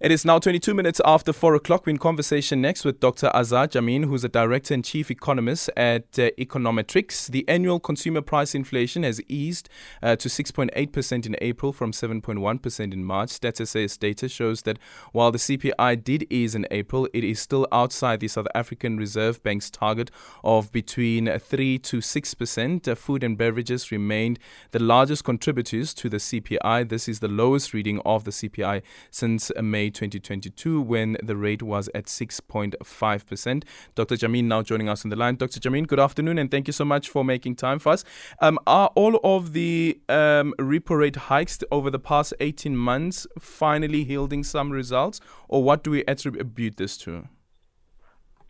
It is now 22 minutes after 4 o'clock. We're in conversation next with Dr. Azar Jammine, who's a director and chief economist at uh, Econometrix. The annual consumer price inflation has eased uh, to 6.8% in April from 7.1% in March. Stats data shows that while the CPI did ease in April, it is still outside the South African Reserve Bank's target of between 3 to 6%. Uh, food and beverages remained the largest contributors to the CPI. This is the lowest reading of the CPI since May 2022 when the rate was at 6.5%. Dr. Jammine now joining us on the line. Dr. Jammine, good afternoon and thank you so much for making time for us. Um, are all of the um, repo rate hikes over the past 18 months finally yielding some results, or what do we attribute this to?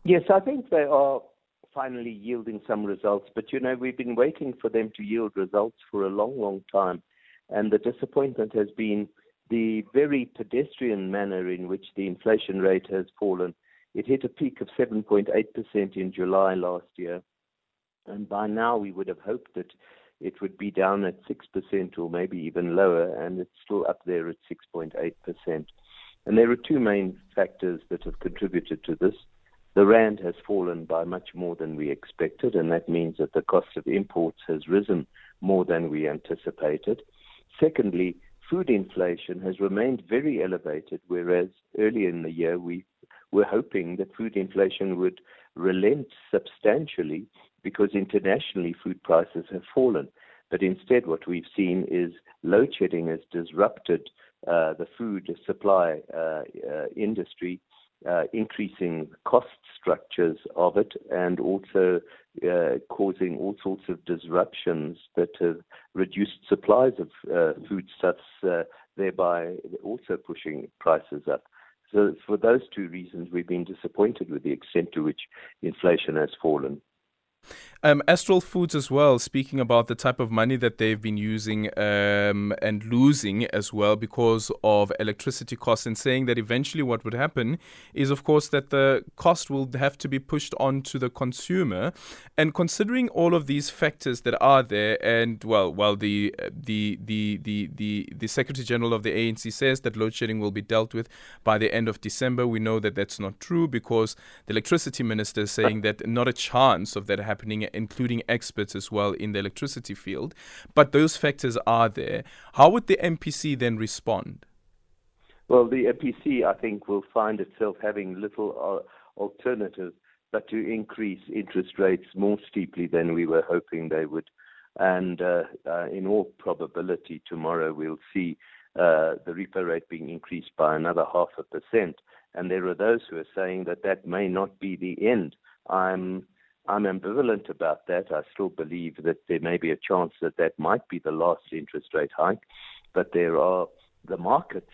Yes, I think they are finally yielding some results, but you know, we've been waiting for them to yield results for a long, long time. And the disappointment has been the very pedestrian manner in which the inflation rate has fallen. It hit a peak of 7.8% in July last year, and by now we would have hoped that it would be down at 6% or maybe even lower, and it's still up there at 6.8%. And there are two main factors that have contributed to this. The rand has fallen by much more than we expected, and that means that the cost of imports has risen more than we anticipated. Secondly, food inflation has remained very elevated, whereas earlier in the year we were hoping that food inflation would relent substantially because internationally food prices have fallen. But instead, what we've seen is load shedding has disrupted uh, the food supply uh, uh, industry uh, increasing cost structures of it and also uh, causing all sorts of disruptions that have reduced supplies of uh, foodstuffs, uh, thereby also pushing prices up. So, for those two reasons, we've been disappointed with the extent to which inflation has fallen. Um, Astral Foods as well, speaking about the type of money that they've been using um, and losing as well because of electricity costs, and saying that eventually what would happen is, of course, that the cost will have to be pushed on to the consumer. And considering all of these factors that are there, and well, while the the the the the, the Secretary General of the ANC says that load shedding will be dealt with by the end of December, we know that that's not true because the electricity minister is saying that not a chance of that happening including experts as well in the electricity field. But those factors are there. How would the MPC then respond? Well, the MPC, I think, will find itself having little uh, alternative but to increase interest rates more steeply than we were hoping they would. And uh, uh, in all probability, tomorrow we'll see uh, the repo rate being increased by another half a percent. And there are those who are saying that that may not be the end. I'm I'm ambivalent about that. I still believe that there may be a chance that that might be the last interest rate hike, but there are the markets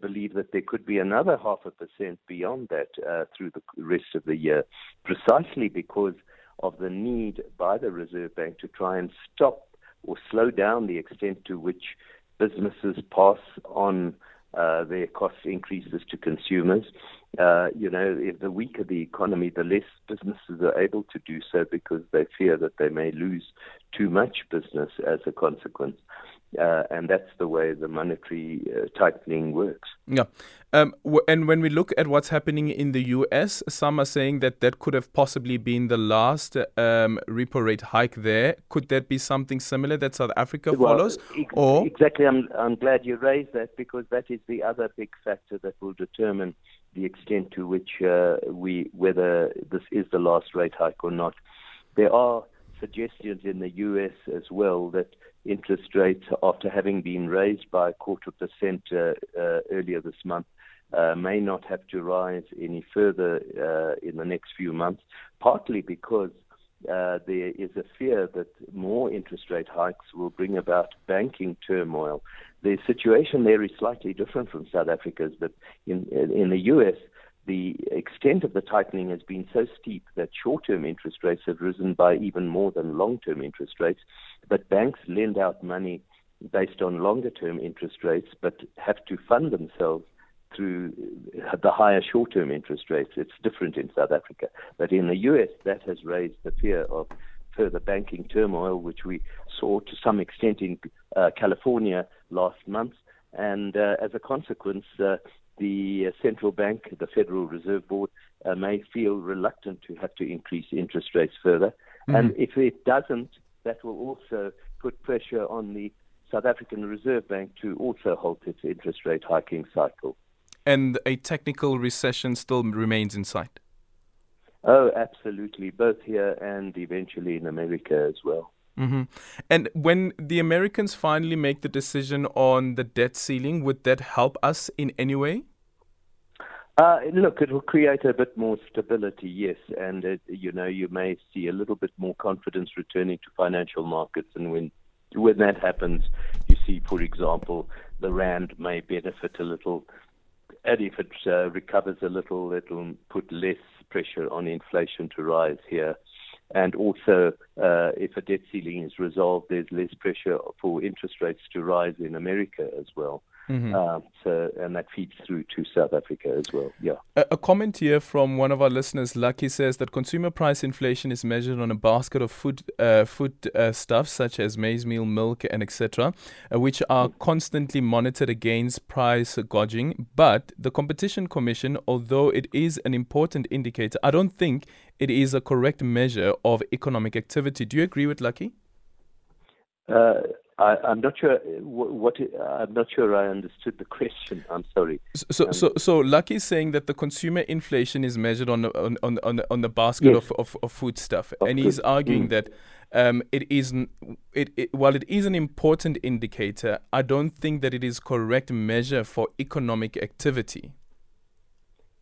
believe that there could be another half a percent beyond that uh, through the rest of the year, precisely because of the need by the Reserve Bank to try and stop or slow down the extent to which businesses pass on uh, their cost increases to consumers. Uh, you know, if the weaker the economy, the less businesses are able to do so because they fear that they may lose too much business as a consequence. Uh, and that's the way the monetary uh, tightening works. Yeah. Um, w- and when we look at what's happening in the US, some are saying that that could have possibly been the last um, repo rate hike there. Could that be something similar that South Africa well, follows? Ex- or exactly, I'm I'm glad you raised that because that is the other big factor that will determine the extent to which uh, we whether this is the last rate hike or not. There are suggestions in the US as well that interest rates, after having been raised by a quarter percent uh, uh, earlier this month, uh, may not have to rise any further uh, in the next few months, partly because uh, there is a fear that more interest rate hikes will bring about banking turmoil. The situation there is slightly different from South Africa's, but in, in the US, the extent of the tightening has been so steep that short term interest rates have risen by even more than long term interest rates. But banks lend out money based on longer term interest rates, but have to fund themselves through the higher short term interest rates. It's different in South Africa. But in the US, that has raised the fear of further banking turmoil, which we saw to some extent in uh, California last month. and uh, as a consequence, uh, the central bank, the Federal Reserve Board, uh, may feel reluctant to have to increase interest rates further. Mm-hmm. And if it doesn't, that will also put pressure on the South African Reserve Bank to also halt its interest rate hiking cycle. And a technical recession still remains in sight. Oh, absolutely, both here and eventually in America as well. Mm-hmm. And when the Americans finally make the decision on the debt ceiling, would that help us in any way? Uh, look, it will create a bit more stability, yes, and it, you know you may see a little bit more confidence returning to financial markets, and when when that happens, you see, for example, the rand may benefit a little, and if it uh, recovers a little, it'll put less pressure on inflation to rise here. And also, uh, if a debt ceiling is resolved, there's less pressure for interest rates to rise in America as well. Mm-hmm. Um, so, and that feeds through to South Africa as well. Yeah. A, a, comment here from one of our listeners, Lucky, says that consumer price inflation is measured on a basket of food, uh, food uh, stuff such as maize meal, milk, and etc., uh, which are constantly monitored against price gouging. But the Competition Commission, although it is an important indicator, I don't think it is a correct measure of economic activity. Do you agree with Lucky? Uh, I, am not sure what, what, I'm not sure I understood the question. I'm sorry. So, um, so, so Lucky is saying that the consumer inflation is measured on on on on, on the basket yes. of, of, of food stuff, of and he's arguing mm. that um, it is it, it while it is an important indicator, I don't think that it is correct measure for economic activity.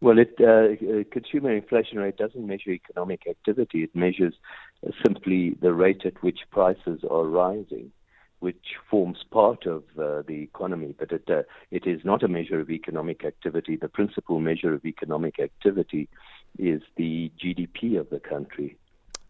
Well, it, uh, consumer inflation rate doesn't measure economic activity. It measures uh, simply the rate at which prices are rising which forms part of uh, the economy, but it, uh, it is not a measure of economic activity. The principal measure of economic activity is the GDP of the country.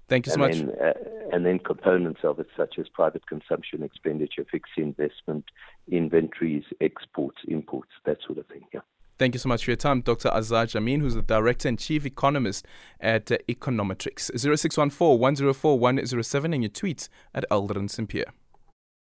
Thank you so and much. Then, uh, and then components of it, such as private consumption, expenditure, fixed investment, inventories, exports, imports, that sort of thing. Yeah. Thank you so much for your time, Dr. Azar Jammine, who's the Director and Chief Economist at uh, Econometrix. 0614 104 107 and your tweets at Aldrin Pierre.